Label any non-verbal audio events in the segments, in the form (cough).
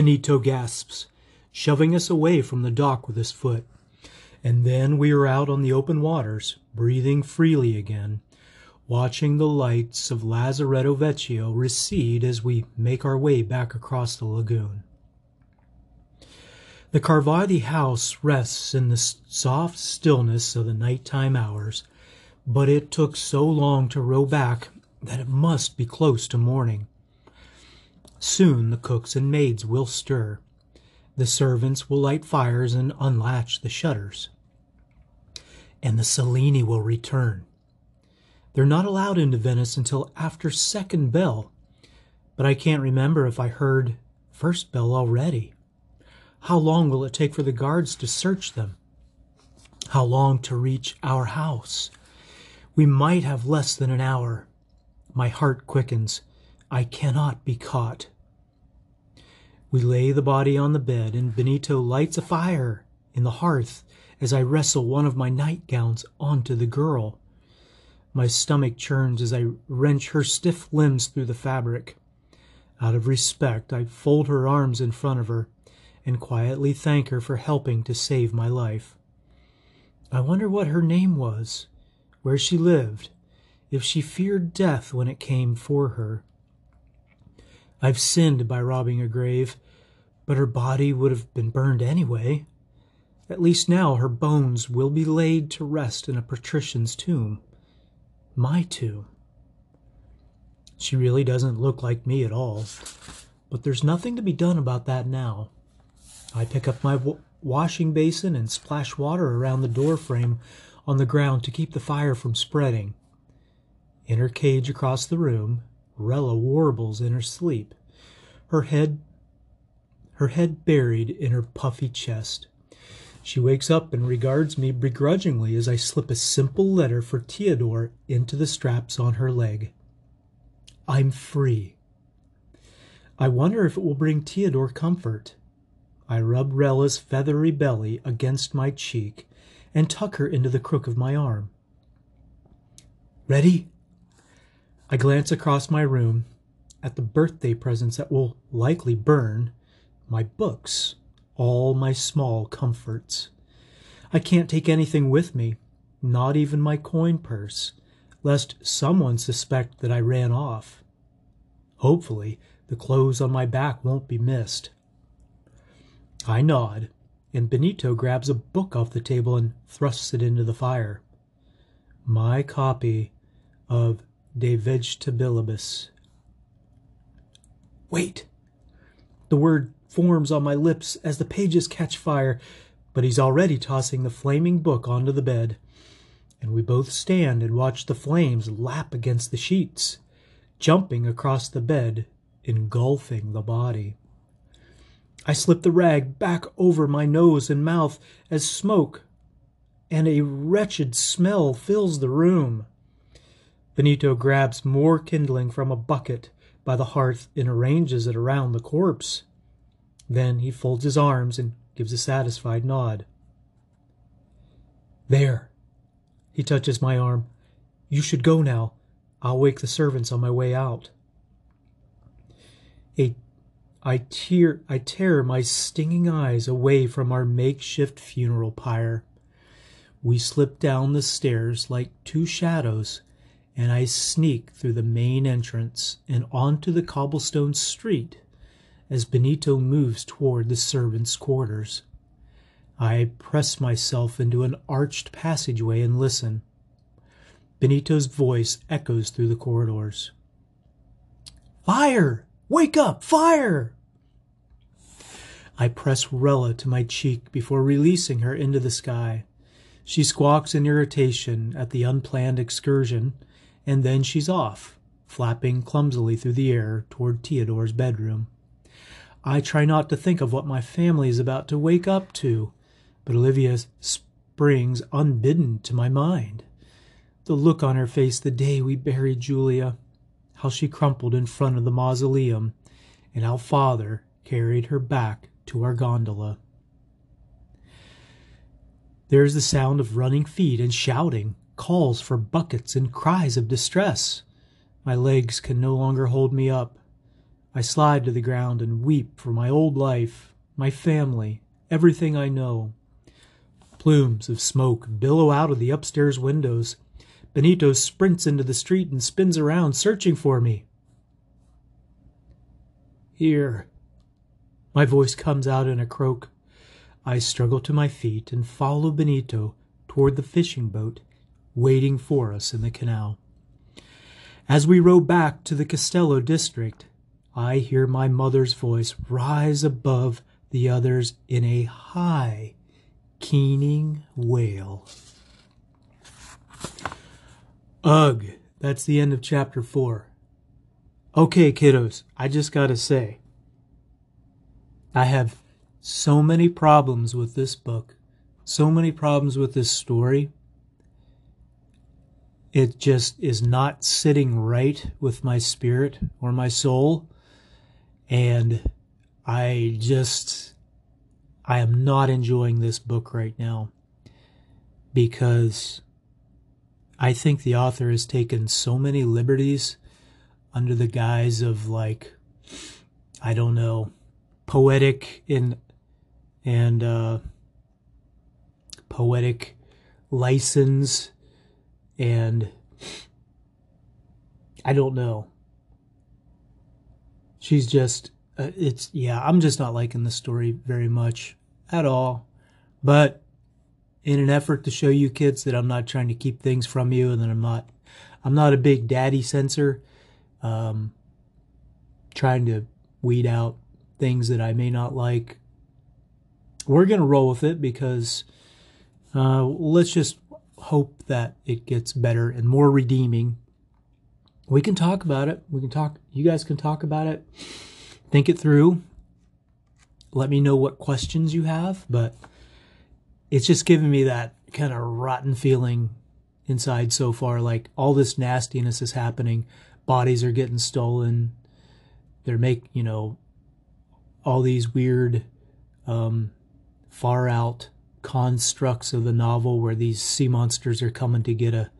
Benito gasps, shoving us away from the dock with his foot. And then we are out on the open waters, breathing freely again, watching the lights of Lazaretto Vecchio recede as we make our way back across the lagoon. The Carvati house rests in the soft stillness of the nighttime hours, but it took so long to row back that it must be close to morning. Soon the cooks and maids will stir. The servants will light fires and unlatch the shutters. And the Cellini will return. They're not allowed into Venice until after second bell, but I can't remember if I heard first bell already. How long will it take for the guards to search them? How long to reach our house? We might have less than an hour. My heart quickens. I cannot be caught. We lay the body on the bed, and Benito lights a fire in the hearth as I wrestle one of my nightgowns onto the girl. My stomach churns as I wrench her stiff limbs through the fabric. Out of respect, I fold her arms in front of her and quietly thank her for helping to save my life. I wonder what her name was, where she lived, if she feared death when it came for her. I've sinned by robbing a grave, but her body would have been burned anyway. At least now her bones will be laid to rest in a patrician's tomb. My tomb. She really doesn't look like me at all, but there's nothing to be done about that now. I pick up my washing basin and splash water around the door frame on the ground to keep the fire from spreading. In her cage across the room, Rella warbles in her sleep, her head her head buried in her puffy chest. She wakes up and regards me begrudgingly as I slip a simple letter for Theodore into the straps on her leg. I'm free. I wonder if it will bring Theodore comfort. I rub Rella's feathery belly against my cheek and tuck her into the crook of my arm. Ready? I glance across my room at the birthday presents that will likely burn, my books, all my small comforts. I can't take anything with me, not even my coin purse, lest someone suspect that I ran off. Hopefully, the clothes on my back won't be missed. I nod, and Benito grabs a book off the table and thrusts it into the fire. My copy of De Vegetabilibus. Wait! The word forms on my lips as the pages catch fire, but he's already tossing the flaming book onto the bed, and we both stand and watch the flames lap against the sheets, jumping across the bed, engulfing the body. I slip the rag back over my nose and mouth as smoke and a wretched smell fills the room. Benito grabs more kindling from a bucket by the hearth and arranges it around the corpse. Then he folds his arms and gives a satisfied nod. There. He touches my arm. You should go now. I'll wake the servants on my way out. A I tear I tear my stinging eyes away from our makeshift funeral pyre. We slip down the stairs like two shadows, and I sneak through the main entrance and onto the cobblestone street as Benito moves toward the servants' quarters. I press myself into an arched passageway and listen. Benito's voice echoes through the corridors. Fire! Wake up! Fire! I press Rella to my cheek before releasing her into the sky. She squawks in irritation at the unplanned excursion, and then she's off, flapping clumsily through the air toward Theodore's bedroom. I try not to think of what my family is about to wake up to, but Olivia springs unbidden to my mind. The look on her face the day we buried Julia, how she crumpled in front of the mausoleum, and how father carried her back to our gondola. There is the sound of running feet and shouting, calls for buckets and cries of distress. My legs can no longer hold me up. I slide to the ground and weep for my old life, my family, everything I know. Plumes of smoke billow out of the upstairs windows. Benito sprints into the street and spins around, searching for me. Here. My voice comes out in a croak. I struggle to my feet and follow Benito toward the fishing boat waiting for us in the canal. As we row back to the Castello district, I hear my mother's voice rise above the others in a high, keening wail. Ugh, that's the end of chapter four. Okay, kiddos, I just gotta say, I have so many problems with this book, so many problems with this story. It just is not sitting right with my spirit or my soul. And I just, I am not enjoying this book right now because I think the author has taken so many liberties under the guise of like, I don't know, poetic in and uh, poetic license and I don't know. She's just uh, it's yeah, I'm just not liking the story very much at all. But in an effort to show you kids that I'm not trying to keep things from you and that I'm not I'm not a big daddy censor um trying to weed out things that I may not like. We're going to roll with it because uh, let's just hope that it gets better and more redeeming. We can talk about it. We can talk, you guys can talk about it, think it through. Let me know what questions you have, but it's just giving me that kind of rotten feeling inside so far. Like all this nastiness is happening. Bodies are getting stolen. They're make, you know, all these weird, um, far out constructs of the novel where these sea monsters are coming to get a,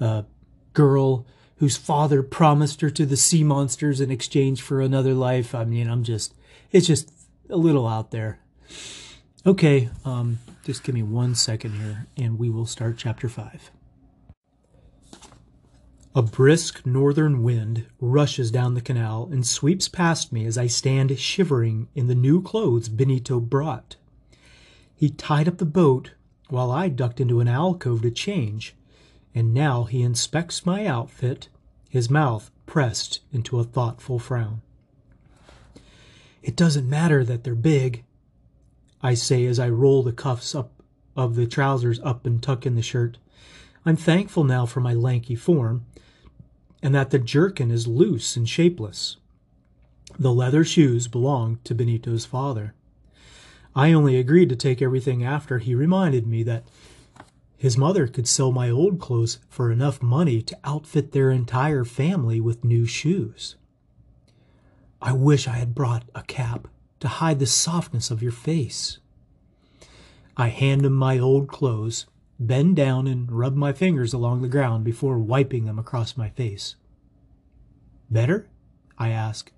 a girl whose father promised her to the sea monsters in exchange for another life. I mean, I'm just, it's just a little out there. Okay, um, just give me one second here and we will start chapter 5. A brisk northern wind rushes down the canal and sweeps past me as I stand shivering in the new clothes Benito brought. He tied up the boat while I ducked into an alcove to change, and now he inspects my outfit, his mouth pressed into a thoughtful frown. It doesn't matter that they're big, I say as I roll the cuffs up of the trousers up and tuck in the shirt. I'm thankful now for my lanky form, and that the jerkin is loose and shapeless. The leather shoes belong to Benito's father. I only agreed to take everything after he reminded me that his mother could sell my old clothes for enough money to outfit their entire family with new shoes. I wish I had brought a cap to hide the softness of your face. I hand him my old clothes, bend down, and rub my fingers along the ground before wiping them across my face. Better? I ask.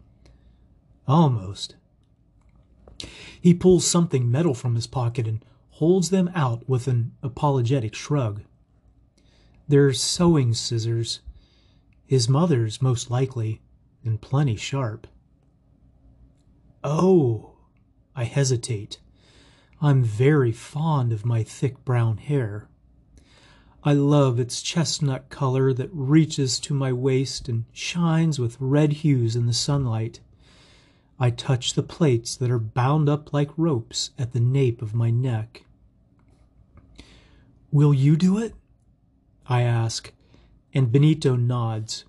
Almost. He pulls something metal from his pocket and holds them out with an apologetic shrug. They're sewing scissors. His mother's, most likely, and plenty sharp. Oh, I hesitate. I'm very fond of my thick brown hair. I love its chestnut color that reaches to my waist and shines with red hues in the sunlight. I touch the plaits that are bound up like ropes at the nape of my neck. Will you do it? I ask, and Benito nods.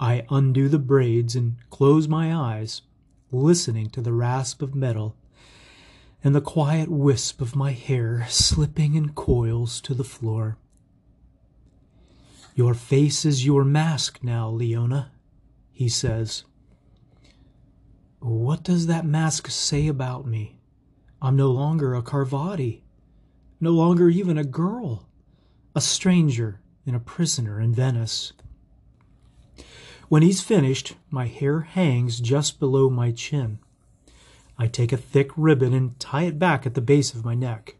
I undo the braids and close my eyes, listening to the rasp of metal and the quiet wisp of my hair slipping in coils to the floor. Your face is your mask now, Leona, he says. What does that mask say about me? I'm no longer a Carvati, no longer even a girl, a stranger and a prisoner in Venice. When he's finished, my hair hangs just below my chin. I take a thick ribbon and tie it back at the base of my neck.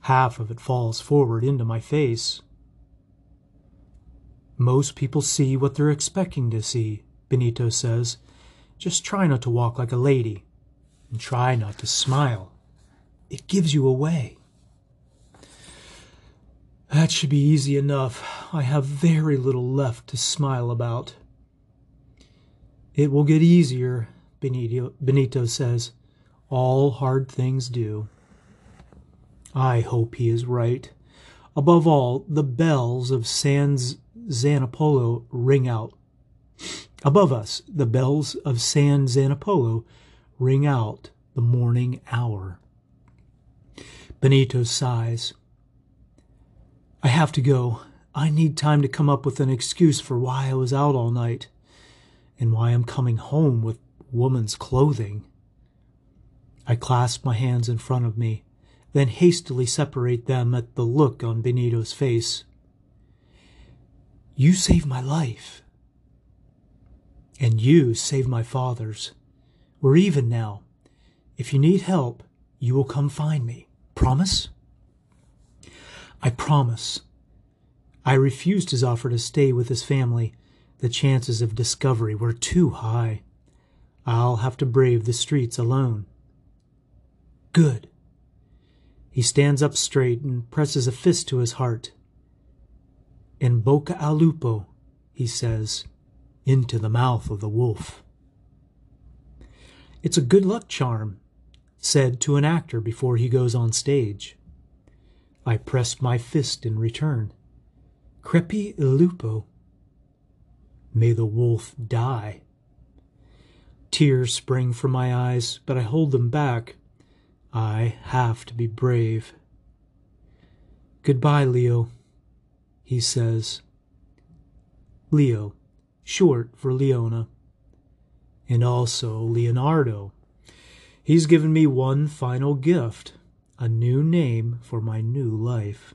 Half of it falls forward into my face. Most people see what they're expecting to see, Benito says. Just try not to walk like a lady, and try not to smile. It gives you away. That should be easy enough. I have very little left to smile about. It will get easier, Benito, Benito says. All hard things do. I hope he is right. Above all, the bells of San Zanipolo ring out. Above us, the bells of San Zanipolo ring out the morning hour. Benito sighs. I have to go. I need time to come up with an excuse for why I was out all night and why I'm coming home with woman's clothing. I clasp my hands in front of me, then hastily separate them at the look on Benito's face. You saved my life. And you saved my father's. We're even now. If you need help, you will come find me. Promise? I promise. I refused his offer to stay with his family. The chances of discovery were too high. I'll have to brave the streets alone. Good. He stands up straight and presses a fist to his heart. In bocca al lupo, he says, into the mouth of the wolf. It's a good luck charm, said to an actor before he goes on stage. I pressed my fist in return. Crepi lupo. May the wolf die. Tears spring from my eyes, but I hold them back. I have to be brave. Goodbye, Leo, he says. Leo, short for Leona. And also Leonardo. He's given me one final gift a new name for my new life.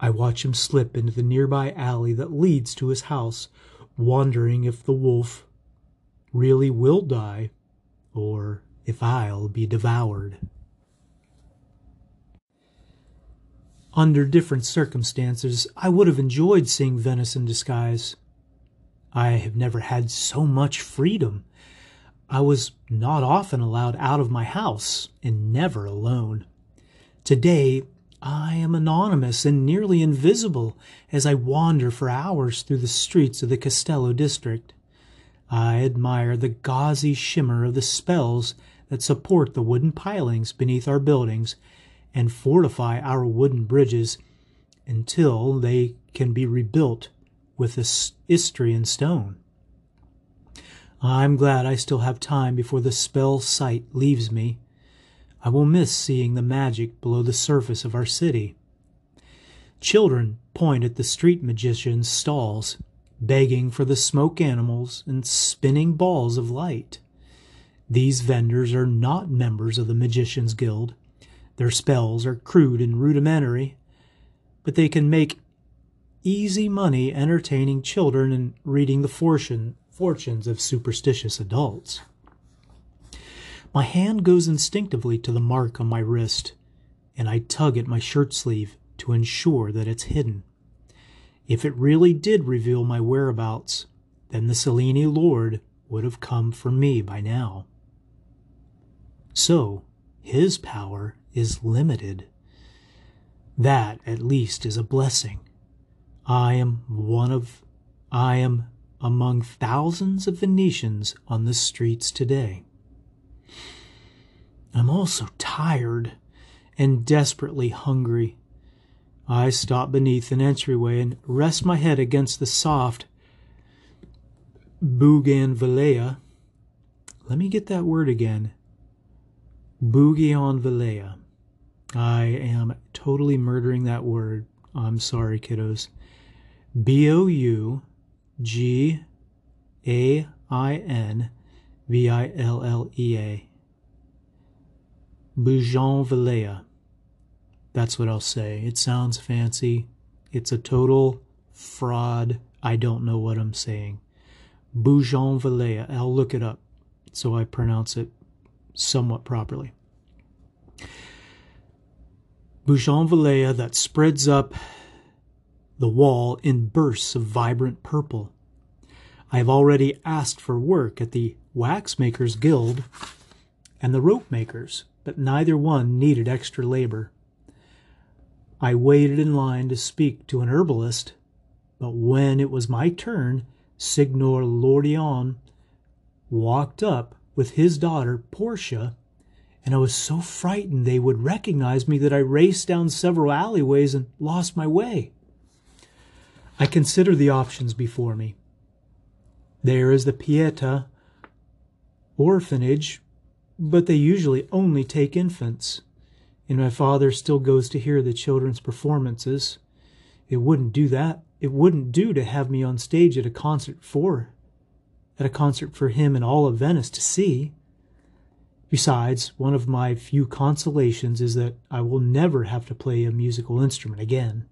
I watch him slip into the nearby alley that leads to his house, wondering if the wolf really will die or if I'll be devoured. Under different circumstances, I would have enjoyed seeing Venice in disguise. I have never had so much freedom I was not often allowed out of my house and never alone. Today, I am anonymous and nearly invisible as I wander for hours through the streets of the Castello district. I admire the gauzy shimmer of the spells that support the wooden pilings beneath our buildings and fortify our wooden bridges until they can be rebuilt with the Istrian stone. I'm glad I still have time before the spell sight leaves me. I will miss seeing the magic below the surface of our city. Children point at the street magicians' stalls, begging for the smoke animals and spinning balls of light. These vendors are not members of the Magicians Guild. Their spells are crude and rudimentary, but they can make easy money entertaining children and reading the fortune fortunes of superstitious adults. My hand goes instinctively to the mark on my wrist, and I tug at my shirt sleeve to ensure that it's hidden. If it really did reveal my whereabouts, then the Cellini Lord would have come for me by now. So, his power is limited. That, at least, is a blessing. I am one of, I am among thousands of Venetians on the streets today. I'm also tired and desperately hungry. I stop beneath an entryway and rest my head against the soft bougainvillea. Let me get that word again. Bougainvillea. I am totally murdering that word. I'm sorry, kiddos. B O U G A I N V I L L E A. Bougainvillea. That's what I'll say. It sounds fancy. It's a total fraud. I don't know what I'm saying. Bougainvillea. I'll look it up so I pronounce it somewhat properly. Bougainvillea that spreads up the wall in bursts of vibrant purple. I have already asked for work at the Waxmakers Guild and the Rope Makers, but neither one needed extra labor. I waited in line to speak to an herbalist, but when it was my turn, Signor Lordion walked up with his daughter, Portia, and I was so frightened they would recognize me that I raced down several alleyways and lost my way. I consider the options before me. There is the Pieta orphanage, but they usually only take infants and my father still goes to hear the children's performances. It wouldn't do that. It wouldn't do to have me on stage at a concert for at a concert for him and all of Venice to see. Besides, one of my few consolations is that I will never have to play a musical instrument again.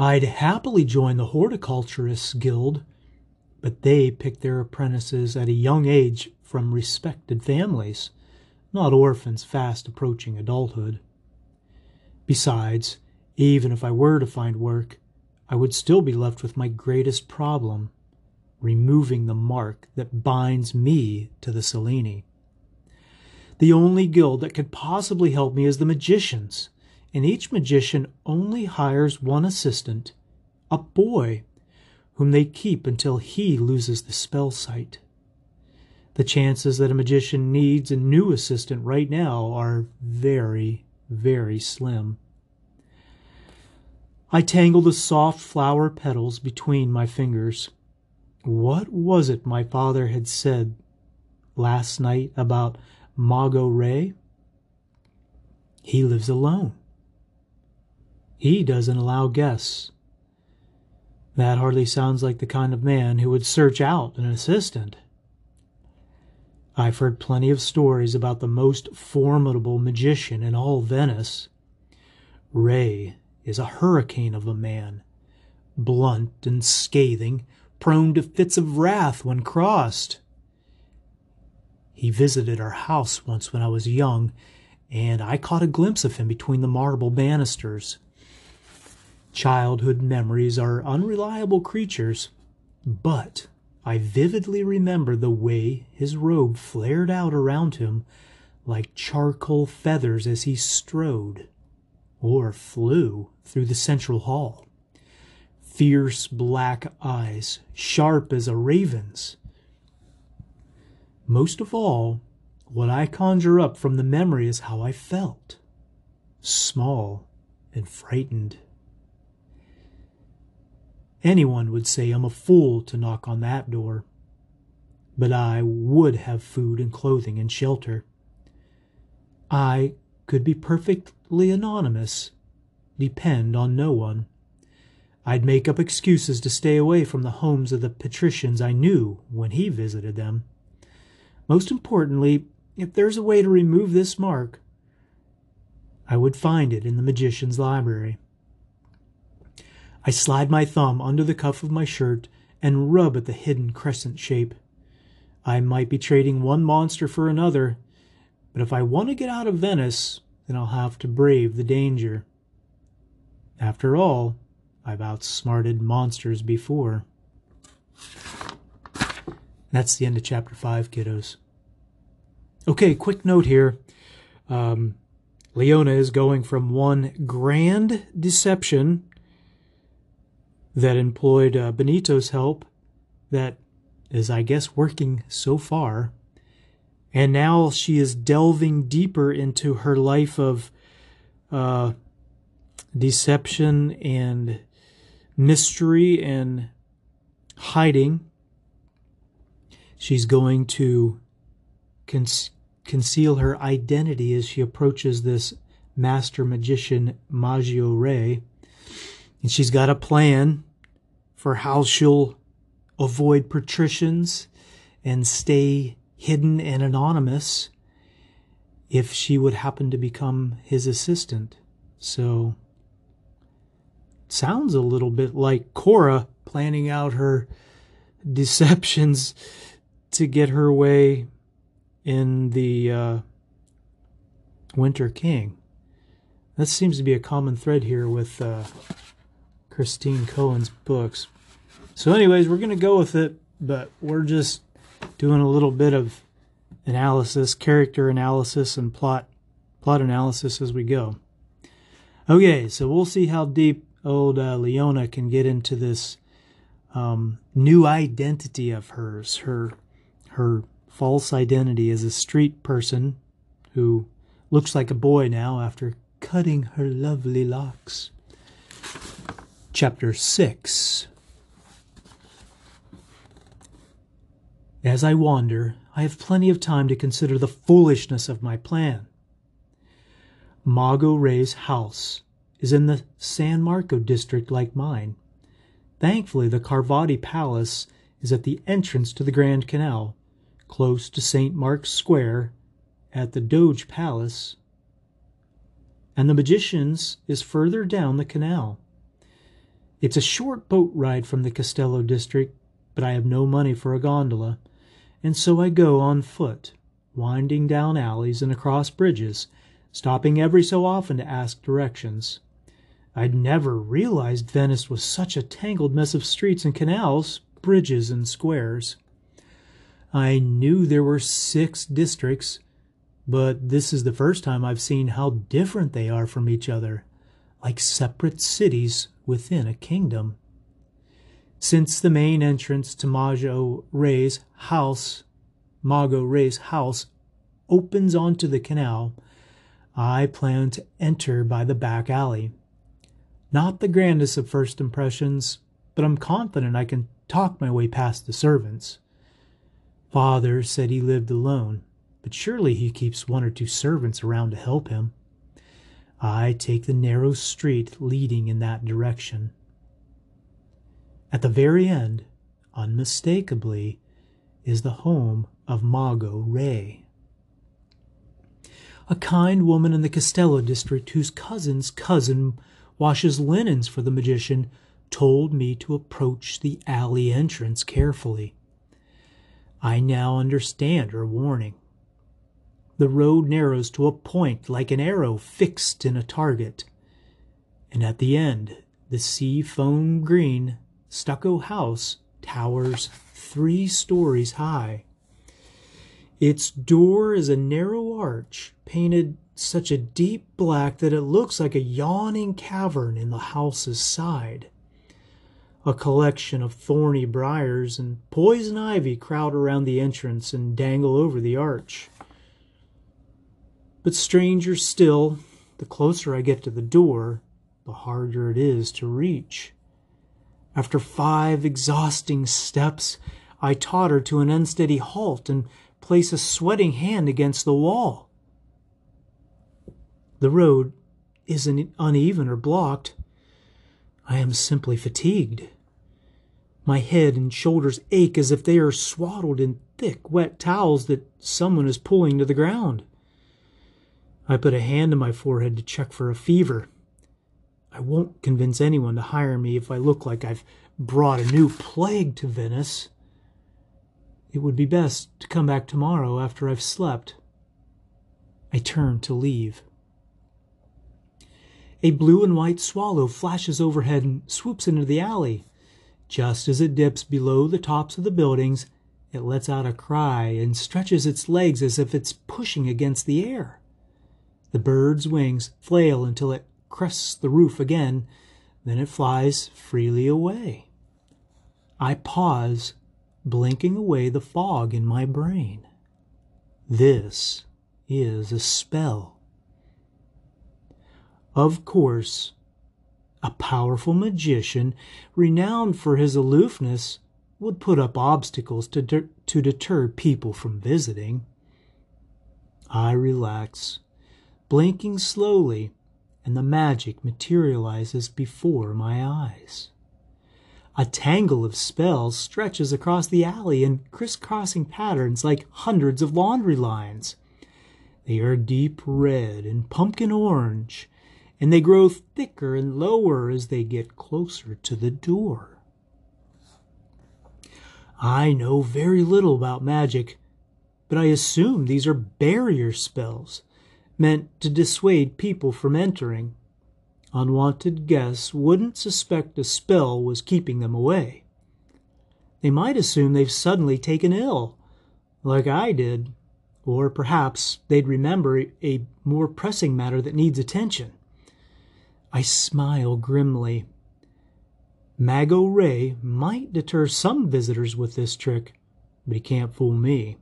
I'd happily join the Horticulturists Guild, but they pick their apprentices at a young age from respected families not orphans fast approaching adulthood. Besides, even if I were to find work, I would still be left with my greatest problem removing the mark that binds me to the Cellini. The only guild that could possibly help me is the magicians, and each magician only hires one assistant, a boy, whom they keep until he loses the spell sight. The chances that a magician needs a new assistant right now are very, very slim. I tangle the soft flower petals between my fingers. What was it my father had said last night about Mago Ray? He lives alone. He doesn't allow guests. That hardly sounds like the kind of man who would search out an assistant. I've heard plenty of stories about the most formidable magician in all Venice. Ray is a hurricane of a man, blunt and scathing, prone to fits of wrath when crossed. He visited our house once when I was young, and I caught a glimpse of him between the marble banisters. Childhood memories are unreliable creatures, but I vividly remember the way his robe flared out around him like charcoal feathers as he strode or flew through the central hall. Fierce black eyes, sharp as a raven's. Most of all, what I conjure up from the memory is how I felt small and frightened. Anyone would say I'm a fool to knock on that door. But I would have food and clothing and shelter. I could be perfectly anonymous, depend on no one. I'd make up excuses to stay away from the homes of the patricians I knew when he visited them. Most importantly, if there's a way to remove this mark, I would find it in the magician's library. I slide my thumb under the cuff of my shirt and rub at the hidden crescent shape. I might be trading one monster for another, but if I want to get out of Venice, then I'll have to brave the danger. After all, I've outsmarted monsters before. That's the end of chapter 5, kiddos. Okay, quick note here. Um, Leona is going from one grand deception that employed uh, Benito's help that is, I guess, working so far. And now she is delving deeper into her life of uh, deception and mystery and hiding. She's going to con- conceal her identity as she approaches this master magician, Maggio Ray. And she's got a plan for how she'll avoid patricians and stay hidden and anonymous if she would happen to become his assistant. So, sounds a little bit like Cora planning out her deceptions to get her way in the uh, Winter King. That seems to be a common thread here with uh, Christine Cohen's books. So, anyways, we're going to go with it, but we're just doing a little bit of analysis, character analysis, and plot plot analysis as we go. Okay, so we'll see how deep old uh, Leona can get into this um, new identity of hers, her her false identity as a street person who looks like a boy now after cutting her lovely locks. Chapter 6 As I wander, I have plenty of time to consider the foolishness of my plan. Mago Ray's house is in the San Marco district like mine. Thankfully, the Carvati Palace is at the entrance to the Grand Canal, close to St. Mark's Square at the Doge Palace, and the Magician's is further down the canal. It's a short boat ride from the Castello district, but I have no money for a gondola, and so I go on foot, winding down alleys and across bridges, stopping every so often to ask directions. I'd never realized Venice was such a tangled mess of streets and canals, bridges and squares. I knew there were six districts, but this is the first time I've seen how different they are from each other, like separate cities within a kingdom. Since the main entrance to Mago Ray's house, Mago Ray's house opens onto the canal, I plan to enter by the back alley. Not the grandest of first impressions, but I'm confident I can talk my way past the servants. Father said he lived alone, but surely he keeps one or two servants around to help him. I take the narrow street leading in that direction. At the very end, unmistakably, is the home of Mago Ray. A kind woman in the Castello district whose cousin's cousin washes linens for the magician told me to approach the alley entrance carefully. I now understand her warning. The road narrows to a point like an arrow fixed in a target, and at the end, the sea foam green stucco house towers three stories high. Its door is a narrow arch painted such a deep black that it looks like a yawning cavern in the house's side. A collection of thorny briars and poison ivy crowd around the entrance and dangle over the arch. But stranger still, the closer I get to the door, the harder it is to reach. After five exhausting steps, I totter to an unsteady halt and place a sweating hand against the wall. The road isn't uneven or blocked. I am simply fatigued. My head and shoulders ache as if they are swaddled in thick, wet towels that someone is pulling to the ground. I put a hand to my forehead to check for a fever. I won't convince anyone to hire me if I look like I've brought a new plague to Venice. It would be best to come back tomorrow after I've slept. I turn to leave. A blue and white swallow flashes overhead and swoops into the alley. Just as it dips below the tops of the buildings, it lets out a cry and stretches its legs as if it's pushing against the air. The bird's wings flail until it crests the roof again, then it flies freely away. I pause, blinking away the fog in my brain. This is a spell. Of course, a powerful magician, renowned for his aloofness, would put up obstacles to, to deter people from visiting. I relax, blinking slowly, and the magic materializes before my eyes. A tangle of spells stretches across the alley in crisscrossing patterns like hundreds of laundry lines. They are deep red and pumpkin orange, and they grow thicker and lower as they get closer to the door. I know very little about magic, but I assume these are barrier spells meant to dissuade people from entering. Unwanted guests wouldn't suspect a spell was keeping them away. They might assume they've suddenly taken ill, like I did, or perhaps they'd remember a more pressing matter that needs attention. I smile grimly. Mago Ray might deter some visitors with this trick, but he can't fool me.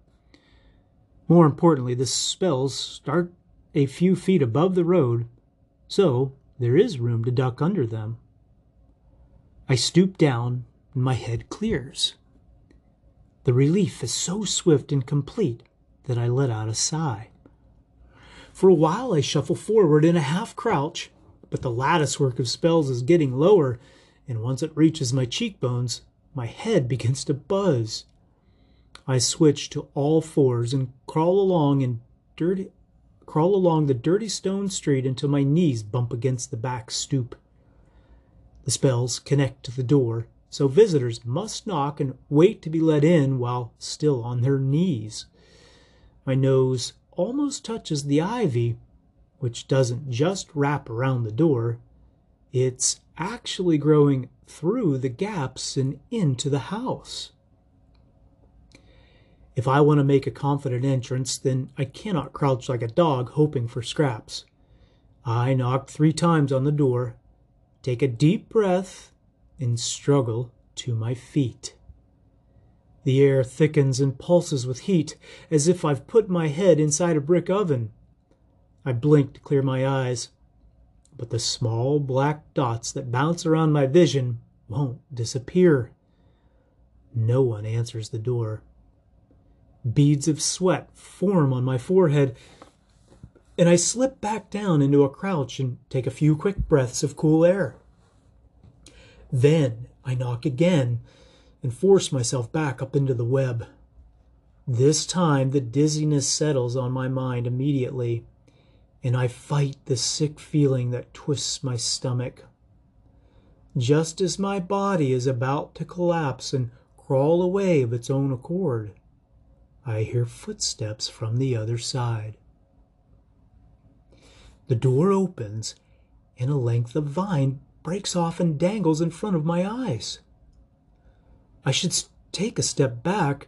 More importantly, the spells start a few feet above the road, so there is room to duck under them. I stoop down and my head clears. The relief is so swift and complete that I let out a sigh. For a while I shuffle forward in a half crouch, but the lattice work of spells is getting lower, and once it reaches my cheekbones, my head (laughs) begins to buzz. I switch to all fours and crawl along in dirty crawl along the dirty stone street until my knees bump against the back stoop. The spells connect to the door, so visitors must knock and wait to be let in while still on their knees. My nose almost touches the ivy, which doesn't just wrap around the door, it's actually growing through the gaps and into the house. If I want to make a confident entrance, then I cannot crouch like a dog hoping for scraps. I knock three times on the door, take a deep breath, and struggle to my feet. The air thickens and pulses with heat, as if I've put my head inside a brick oven. I blink to clear my eyes, but the small black dots that bounce around my vision won't disappear. No one answers the door. Beads of sweat form on my forehead, and I slip back down into a crouch and take a few quick breaths of cool air. Then I knock again and force myself back up into the web. This time the dizziness settles on my mind immediately, and I fight the sick feeling that twists my stomach. Just as my body is about to collapse and crawl away of its own accord, I hear footsteps from the other side. The door opens, and a length of vine breaks off and dangles in front of my eyes. I should take a step back,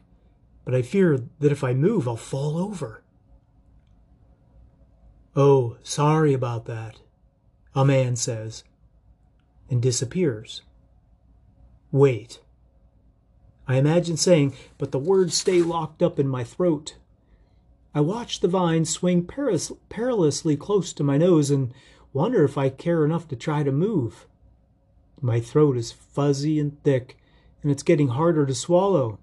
but I fear that if I move, I'll fall over. Oh, sorry about that, a man says, and disappears. Wait. I imagine saying, but the words stay locked up in my throat. I watch the vine swing peris- perilously close to my nose and wonder if I care enough to try to move. My throat is fuzzy and thick, and it's getting harder to swallow.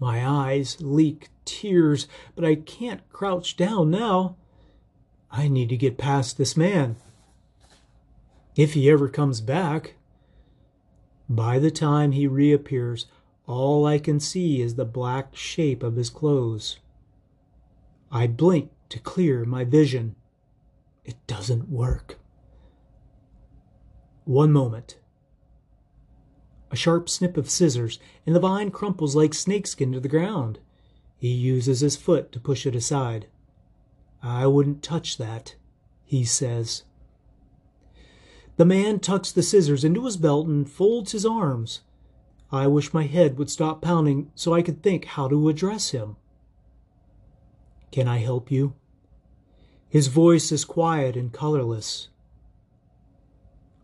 My eyes leak tears, but I can't crouch down now. I need to get past this man. If he ever comes back. By the time he reappears, all I can see is the black shape of his clothes. I blink to clear my vision. It doesn't work. One moment. A sharp snip of scissors, and the vine crumples like snakeskin to the ground. He uses his foot to push it aside. I wouldn't touch that, he says. The man tucks the scissors into his belt and folds his arms. I wish my head would stop pounding so I could think how to address him. Can I help you? His voice is quiet and colorless.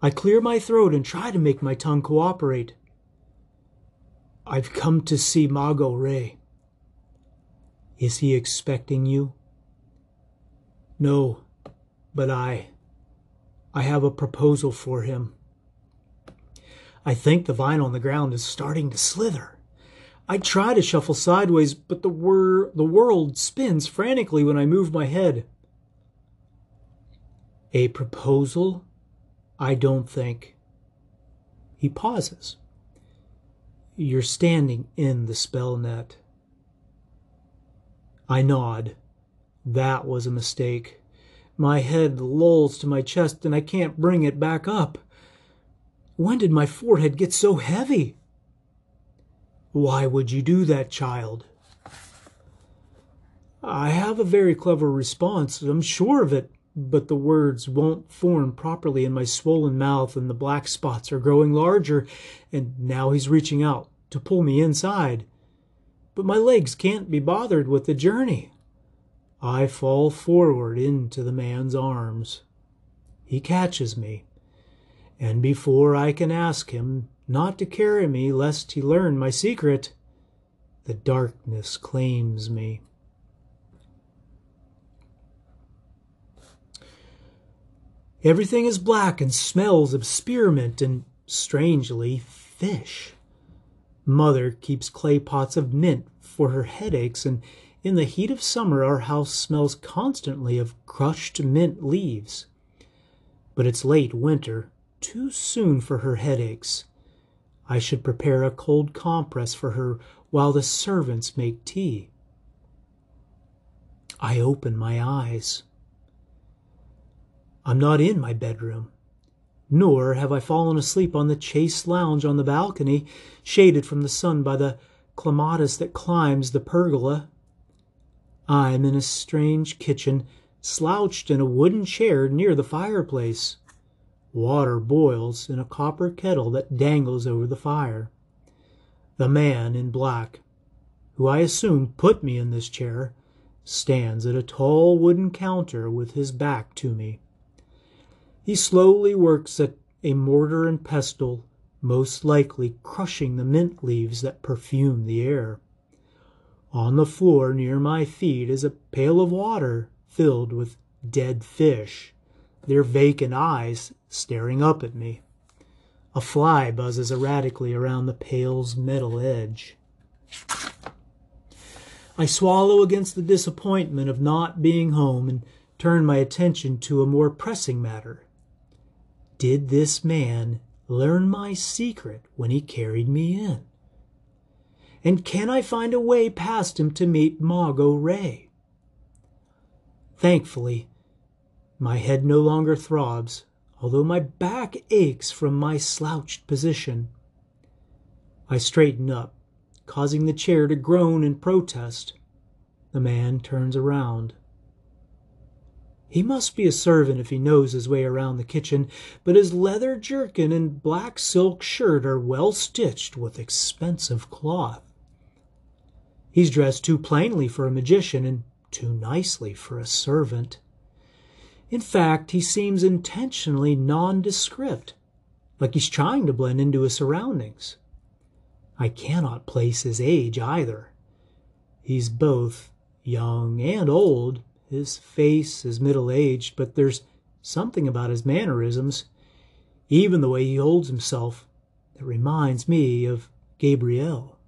I clear my throat and try to make my tongue cooperate. I've come to see Mago Ray. Is he expecting you? No, but I. I have a proposal for him. I think the vine on the ground is starting to slither. I try to shuffle sideways, but the, wor- the world spins frantically when I move my head. A proposal? I don't think. He pauses. You're standing in the spell net. I nod. That was a mistake. My head lolls to my chest and I can't bring it back up. When did my forehead get so heavy? Why would you do that, child? I have a very clever response, I'm sure of it, but the words won't form properly in my swollen mouth, and the black spots are growing larger, and now he's reaching out to pull me inside. But my legs can't be bothered with the journey. I fall forward into the man's arms. He catches me, and before I can ask him not to carry me lest he learn my secret, the darkness claims me. Everything is black and smells of spearmint and, strangely, fish. Mother keeps clay pots of mint for her headaches, and in the heat of summer our house smells constantly of crushed mint leaves. But it's late winter, too soon for her headaches. I should prepare a cold compress for her while the servants make tea. I open my eyes. I'm not in my bedroom, nor have I fallen asleep on the chaise lounge on the balcony, shaded from the sun by the clematis that climbs the pergola. I'm in a strange kitchen, slouched in a wooden chair near the fireplace. Water boils in a copper kettle that dangles over the fire. The man in black, who I assume put me in this chair, stands at a tall wooden counter with his back to me. He slowly works at a mortar and pestle, most likely crushing the mint leaves that perfume the air. On the floor near my feet is a pail of water filled with dead fish, their vacant eyes staring up at me. A fly buzzes erratically around the pail's metal edge. I swallow against the disappointment of not being home and turn my attention to a more pressing matter. Did this man learn my secret when he carried me in? And can I find a way past him to meet Mago Ray? Thankfully, my head no longer throbs, although my back aches from my slouched position. I straighten up, causing the chair to groan in protest. The man turns around. He must be a servant if he knows his way around the kitchen, but his leather jerkin and black silk shirt are well stitched with expensive cloth. He's dressed too plainly for a magician and too nicely for a servant. In fact, he seems intentionally nondescript, like he's trying to blend into his surroundings. I cannot place his age either. He's both young and old, his face is middle aged, but there's something about his mannerisms, even the way he holds himself, that reminds me of Gabriel.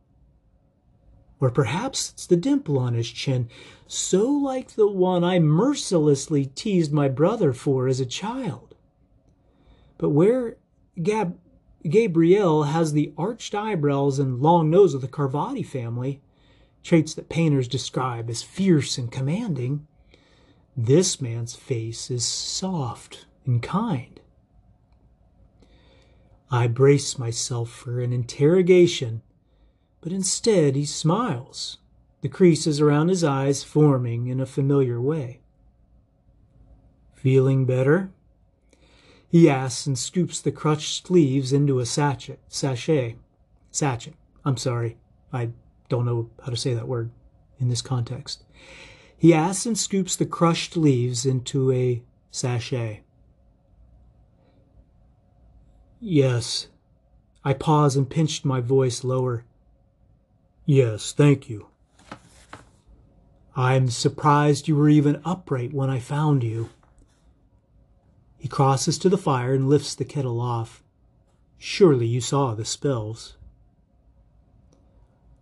Or perhaps it's the dimple on his chin, so like the one I mercilessly teased my brother for as a child. But where Gab- Gabriel has the arched eyebrows and long nose of the Carvati family, traits that painters describe as fierce and commanding, this man's face is soft and kind. I brace myself for an interrogation, but instead he smiles, the creases around his eyes forming in a familiar way. Feeling better? He asks and scoops the crushed leaves into a sachet. Sachet. Sachet. I'm sorry. I don't know how to say that word in this context. He asks and scoops the crushed leaves into a sachet. Yes. I paused and pinched my voice lower. Yes, thank you. I'm surprised you were even upright when I found you. He crosses to the fire and lifts the kettle off. Surely you saw the spells.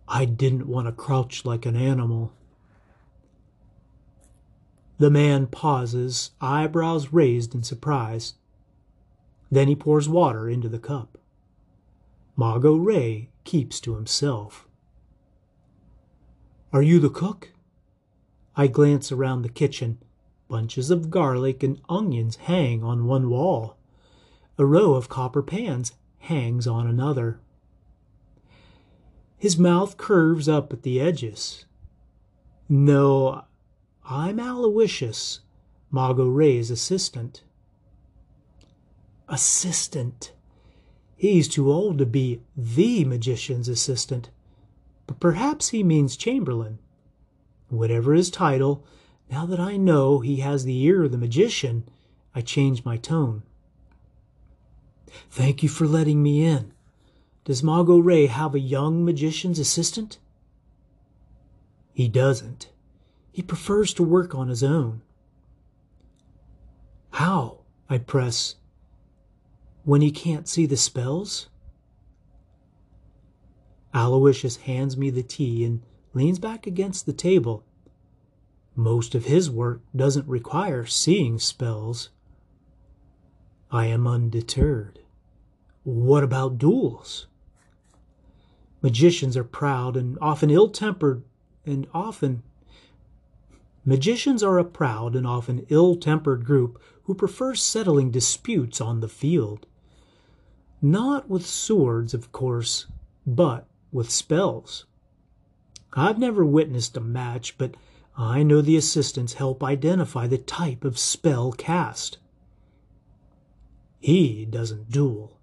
I didn't want to crouch like an animal. The man pauses, eyebrows raised in surprise. Then he pours water into the cup. Mago Ray keeps to himself. Are you the cook? I glance around the kitchen. Bunches of garlic and onions hang on one wall. A row of copper pans hangs on another. His mouth curves up at the edges. No, I'm Aloysius, Mago Ray's assistant. Assistant. He's too old to be the magician's assistant, but perhaps he means Chamberlain. Whatever his title, now that I know he has the ear of the magician, I change my tone. Thank you for letting me in. Does Mago Ray have a young magician's assistant? He doesn't. He prefers to work on his own. How? I press. When he can't see the spells? Aloysius hands me the tea and leans back against the table. Most of his work doesn't require seeing spells. I am undeterred. What about duels? Magicians are proud and often ill tempered, and often. Magicians are a proud and often ill tempered group who prefer settling disputes on the field. Not with swords, of course, but with spells. I've never witnessed a match, but I know the assistants help identify the type of spell cast. He doesn't duel.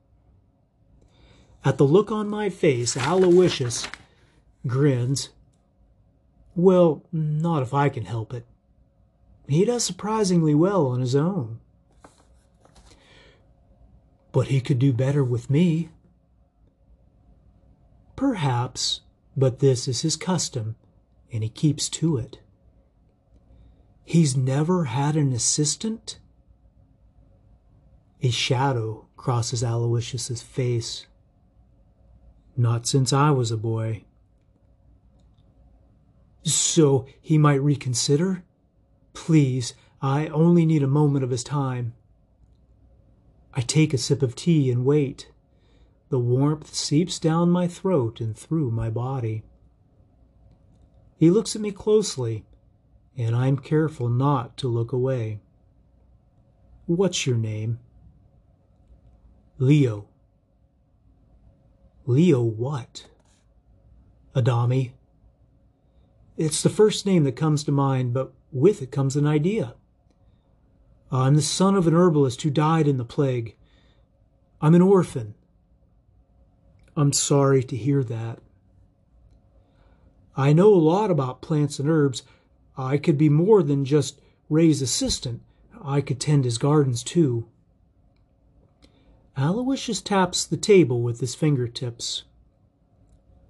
At the look on my face, Aloysius grins. Well, not if I can help it. He does surprisingly well on his own. But he could do better with me. Perhaps, but this is his custom, and he keeps to it. He's never had an assistant? A shadow crosses Aloysius's face. Not since I was a boy. So he might reconsider? Please, I only need a moment of his time. I take a sip of tea and wait. The warmth seeps down my throat and through my body. He looks at me closely, and I'm careful not to look away. What's your name? Leo. Leo what? Adami. It's the first name that comes to mind, but with it comes an idea. I'm the son of an herbalist who died in the plague. I'm an orphan. I'm sorry to hear that. I know a lot about plants and herbs. I could be more than just Ray's assistant. I could tend his gardens too. Aloysius taps the table with his fingertips.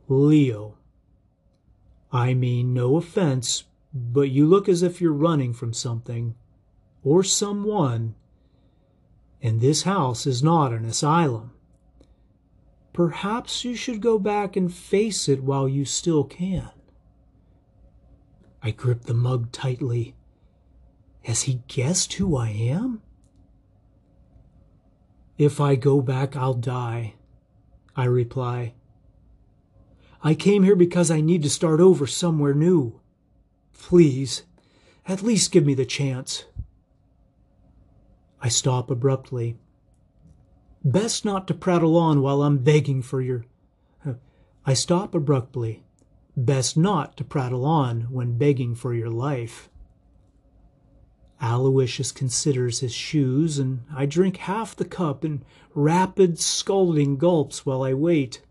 Leo. I mean no offense, but you look as if you're running from something or someone, and this house is not an asylum. Perhaps you should go back and face it while you still can. I grip the mug tightly. Has he guessed who I am? If I go back, I'll die, I reply. I came here because I need to start over somewhere new. Please, at least give me the chance. I stop abruptly. Best not to prattle on while I'm begging for your. I stop abruptly. Best not to prattle on when begging for your life. Aloysius considers his shoes, and I drink half the cup in rapid, scalding gulps while I wait.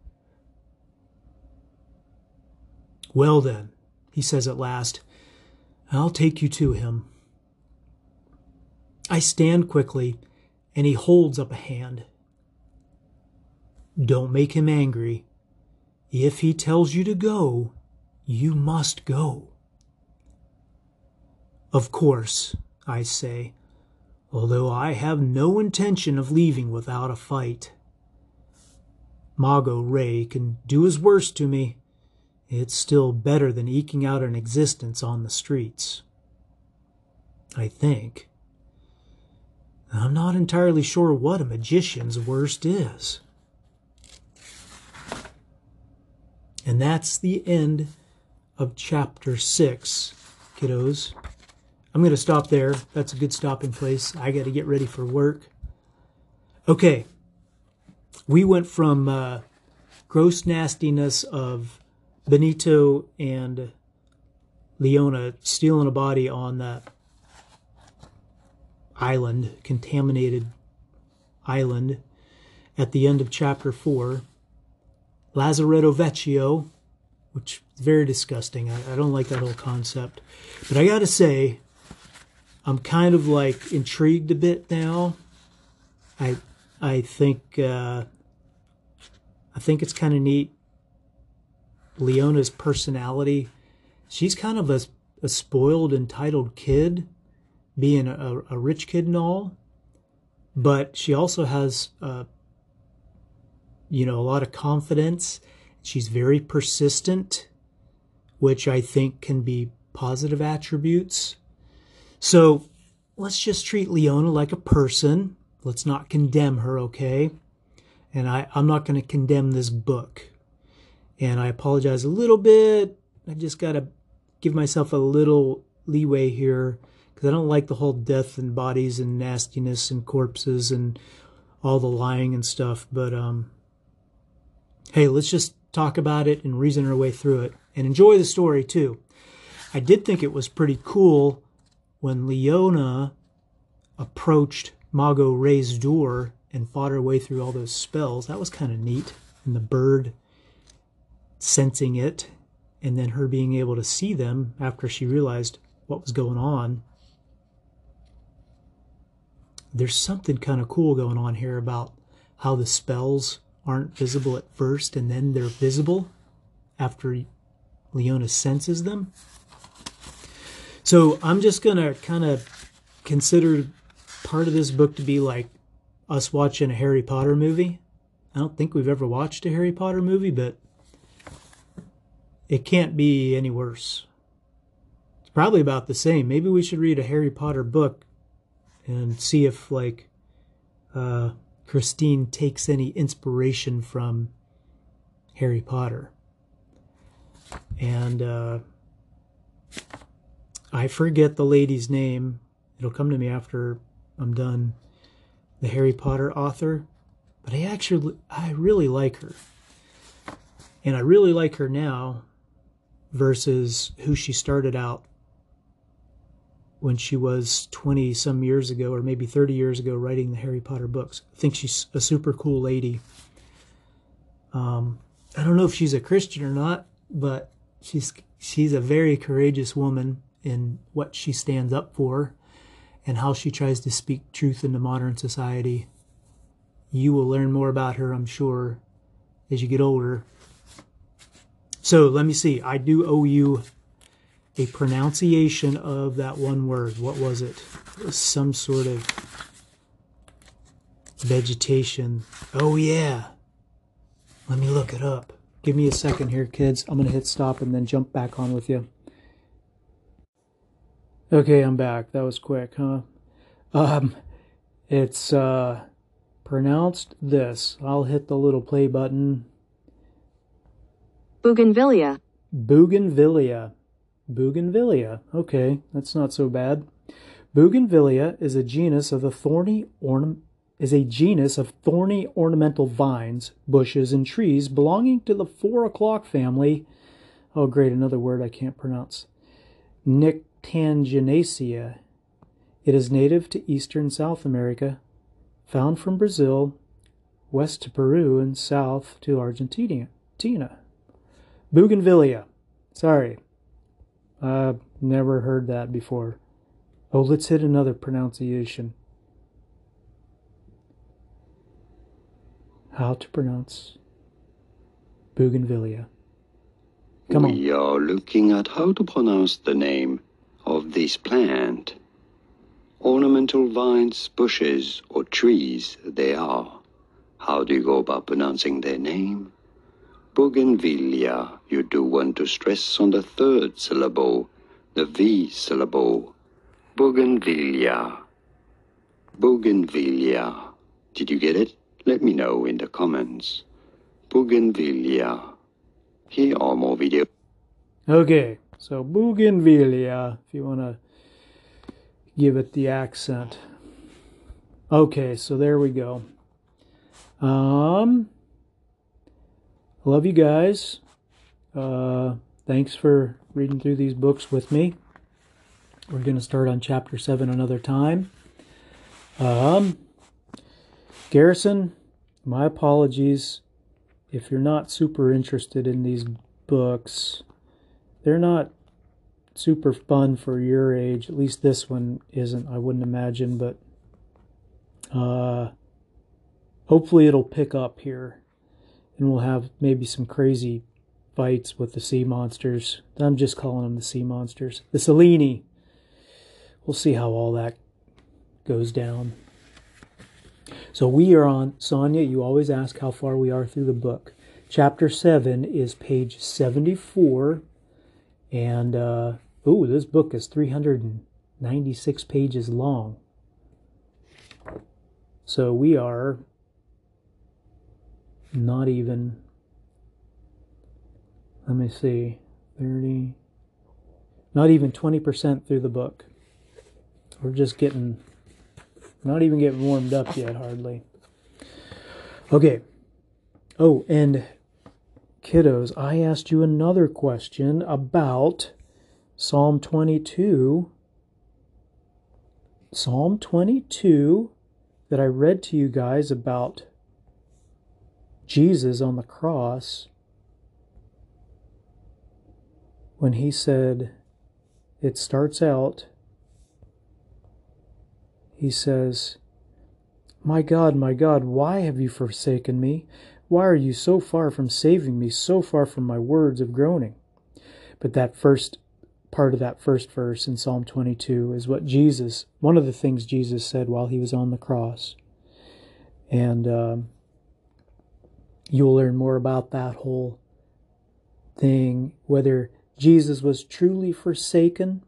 Well, then, he says at last, I'll take you to him. I stand quickly, and he holds up a hand. Don't make him angry. If he tells you to go, you must go. Of course, I say, although I have no intention of leaving without a fight. Mago Ray can do his worst to me. It's still better than eking out an existence on the streets. I think. I'm not entirely sure what a magician's worst is. And that's the end of chapter 6, kiddos. I'm going to stop there. That's a good stopping place. I got to get ready for work. Okay. We went from uh, gross nastiness of Benito and Leona stealing a body on that island, contaminated island, at the end of chapter 4. Lazaretto Vecchio, which is very disgusting. I, I don't like that whole concept. But I got to say, I'm kind of like intrigued a bit now. I I think uh, I think it's kind of neat. Leona's personality, she's kind of a, a spoiled, entitled kid, being a, a rich kid and all, but she also has, you know, a lot of confidence. She's very persistent, which I think can be positive attributes. So let's just treat Leona like a person. Let's not condemn her, okay? And I, I'm not going to condemn this book. And I apologize a little bit. I just got to give myself a little leeway here because I don't like the whole death and bodies and nastiness and corpses and all the lying and stuff. But um, hey, let's just talk about it and reason our way through it and enjoy the story too. I did think it was pretty cool when Leona approached Mago Ray's door and fought her way through all those spells. That was kind of neat. And the bird sensing it and then her being able to see them after she realized what was going on. There's something kind of cool going on here about how the spells aren't visible at first and then they're visible after Leona senses them. So I'm just going to kind of consider part of this book to be like us watching a Harry Potter movie. I don't think we've ever watched a Harry Potter movie, but it can't be any worse. It's probably about the same. Maybe we should read a Harry Potter book and see if, like, uh, Christine takes any inspiration from Harry Potter. And uh, I forget the lady's name. It'll come to me after I'm done. The Harry Potter author, but I actually I really like her. And I really like her now versus who she started out when she was 20 some years ago or maybe 30 years ago writing the Harry Potter books. I think she's a super cool lady. Um, I don't know if she's a Christian or not, but she's she's a very courageous woman in what she stands up for and how she tries to speak truth into modern society. You will learn more about her, I'm sure, as you get older. So let me see. I do owe you a pronunciation of that one word. What was it? it was some sort of vegetation. Oh, yeah. Let me look it up. Give me a second here, kids. I'm going to hit stop and then jump back on with you. Okay, I'm back. That was quick, huh? Um, it's uh, pronounced this. I'll hit the little play button. Bougainvillea. Bougainvillea. Bougainvillea. Okay, that's not so bad. Bougainvillea is a genus of a thorny ornament is a genus of thorny ornamental vines, bushes, and trees belonging to the four o'clock family. Oh, great, another word I can't pronounce. Nyctaginaceae. It is native to eastern South America, found from Brazil, west to Peru, and south to Argentina. Bougainvillea. Sorry, I've never heard that before. Oh, let's hit another pronunciation. How to pronounce Bougainvillea. Come on. We are looking at how to pronounce the name of this plant. Ornamental vines, bushes, or trees they are. How do you go about pronouncing their name? Bougainvillea, you do want to stress on the third syllable, the V syllable. Bougainvillea. Bougainvillea. Did you get it? Let me know in the comments. Bougainvillea. Here are more videos. Okay, so Bougainvillea, if you want to give it the accent. Okay, so there we go. Um, love you guys. Uh, thanks for reading through these books with me. We're going to start on chapter 7 another time. Um, Garrison, my apologies if you're not super interested in these books. They're not super fun for your age. At least this one isn't, I wouldn't imagine, but uh, hopefully it'll pick up here and we'll have maybe some crazy fights with the sea monsters. I'm just calling them the sea monsters. The Selene. We'll see how all that goes down. So we are on, Sonia, you always ask how far we are through the book. Chapter 7 is page 74. And, uh, ooh, this book is 396 pages long. So we are not even, let me see, 30, not even 20% through the book. We're just getting not even getting warmed up yet, hardly. Okay. Oh, and kiddos, I asked you another question about Psalm 22. Psalm 22 that I read to you guys about Jesus on the cross when he said, it starts out he says, My God, my God, why have you forsaken me? Why are you so far from saving me, so far from my words of groaning? But that first part of that first verse in Psalm 22 is what Jesus, one of the things Jesus said while he was on the cross. And um, you'll learn more about that whole thing, whether Jesus was truly forsaken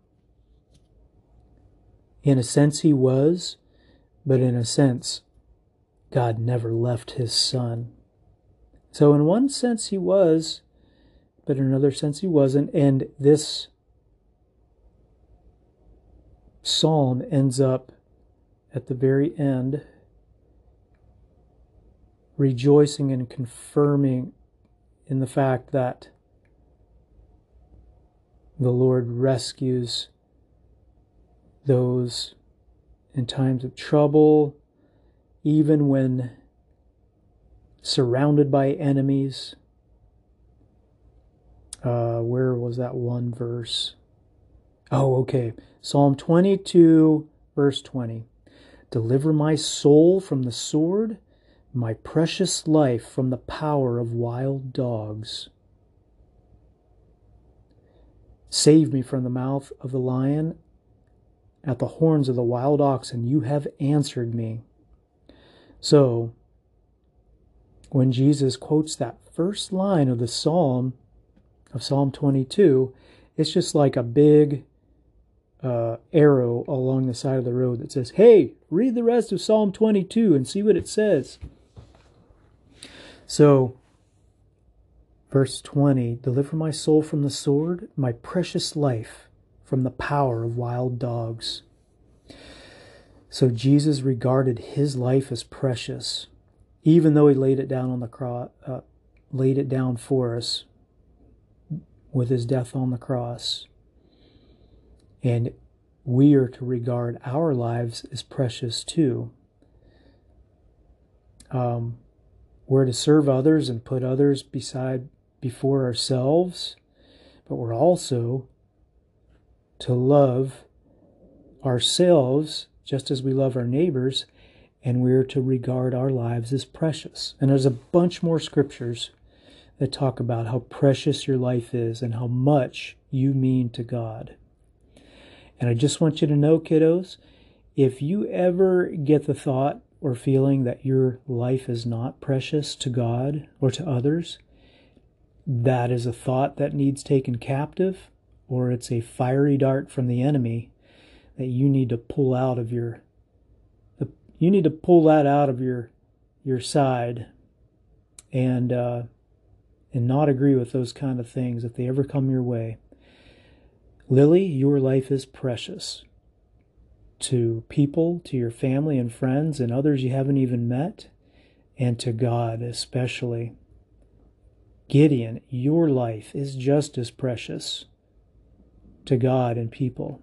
in a sense, he was, but in a sense, God never left his son. So, in one sense, he was, but in another sense, he wasn't. And this psalm ends up at the very end rejoicing and confirming in the fact that the Lord rescues those in times of trouble, even when surrounded by enemies. Uh, where was that one verse? Oh, okay. Psalm 22, verse 20. Deliver my soul from the sword, my precious life from the power of wild dogs. Save me from the mouth of the lion at the horns of the wild oxen, you have answered me. So, when Jesus quotes that first line of the psalm, of Psalm 22, it's just like a big uh, arrow along the side of the road that says, Hey, read the rest of Psalm 22 and see what it says. So, verse 20 Deliver my soul from the sword, my precious life from the power of wild dogs. So Jesus regarded his life as precious, even though he laid it down on the cross, uh, laid it down for us with his death on the cross. And we are to regard our lives as precious too. Um, we're to serve others and put others beside before ourselves, but we're also to love ourselves just as we love our neighbors, and we're to regard our lives as precious. And there's a bunch more scriptures that talk about how precious your life is and how much you mean to God. And I just want you to know, kiddos, if you ever get the thought or feeling that your life is not precious to God or to others, that is a thought that needs taken captive or it's a fiery dart from the enemy that you need to pull out of your you need to pull that out of your your side and uh, and not agree with those kind of things if they ever come your way. Lily, your life is precious to people, to your family and friends, and others you haven't even met, and to God especially. Gideon, your life is just as precious to God and people.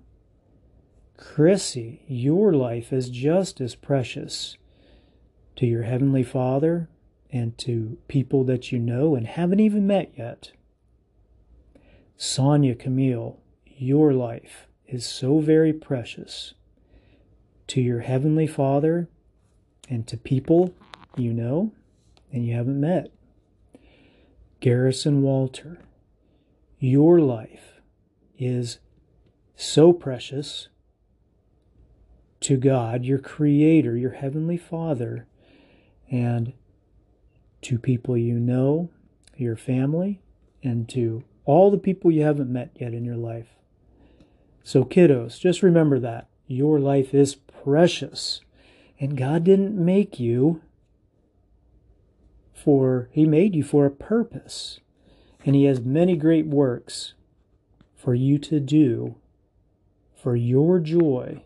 Chrissy, your life is just as precious to your Heavenly Father and to people that you know and haven't even met yet. Sonia Camille, your life is so very precious to your Heavenly Father and to people you know and you haven't met. Garrison Walter, your life is so precious to God, your Creator, your Heavenly Father, and to people you know, your family, and to all the people you haven't met yet in your life. So, kiddos, just remember that. Your life is precious. And God didn't make you for, He made you for a purpose. And He has many great works for you to do for your joy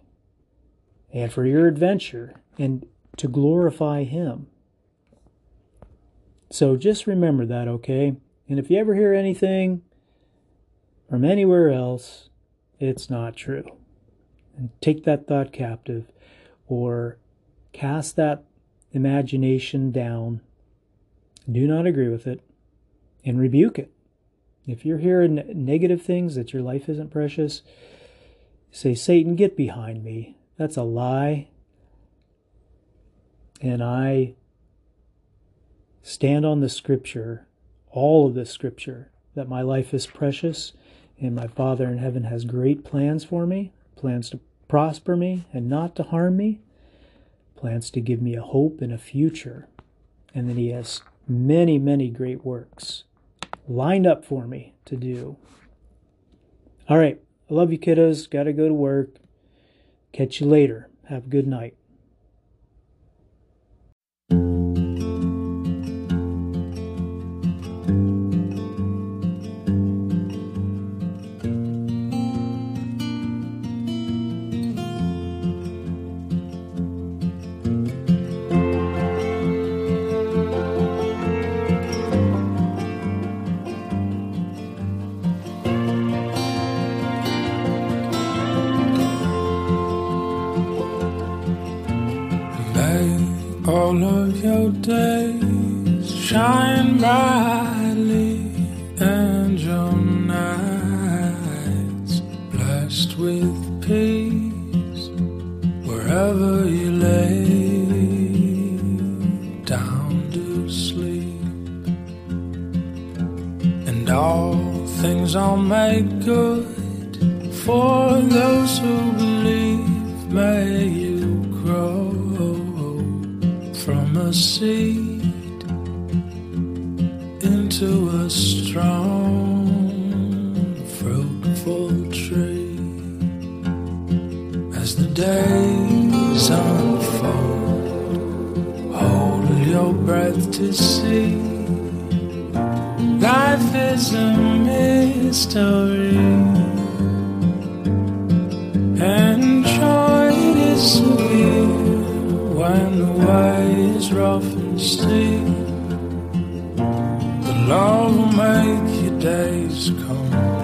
and for your adventure and to glorify Him. So just remember that, okay? And if you ever hear anything from anywhere else, it's not true. And take that thought captive or cast that imagination down. Do not agree with it and rebuke it. If you're hearing negative things that your life isn't precious, say, Satan, get behind me. That's a lie. And I stand on the scripture, all of the scripture, that my life is precious and my Father in heaven has great plans for me, plans to prosper me and not to harm me, plans to give me a hope and a future, and that He has many, many great works lined up for me to do. All right. I love you, kiddos. Got to go to work. Catch you later. Have a good night. All of your days shine brightly and your nights blessed with peace wherever you lay down to sleep. And all things are made good for those who believe. May a seed into a strong, fruitful tree. As the days unfold, hold your breath to see. Life is a mystery, steep. The Lord will make your days complete.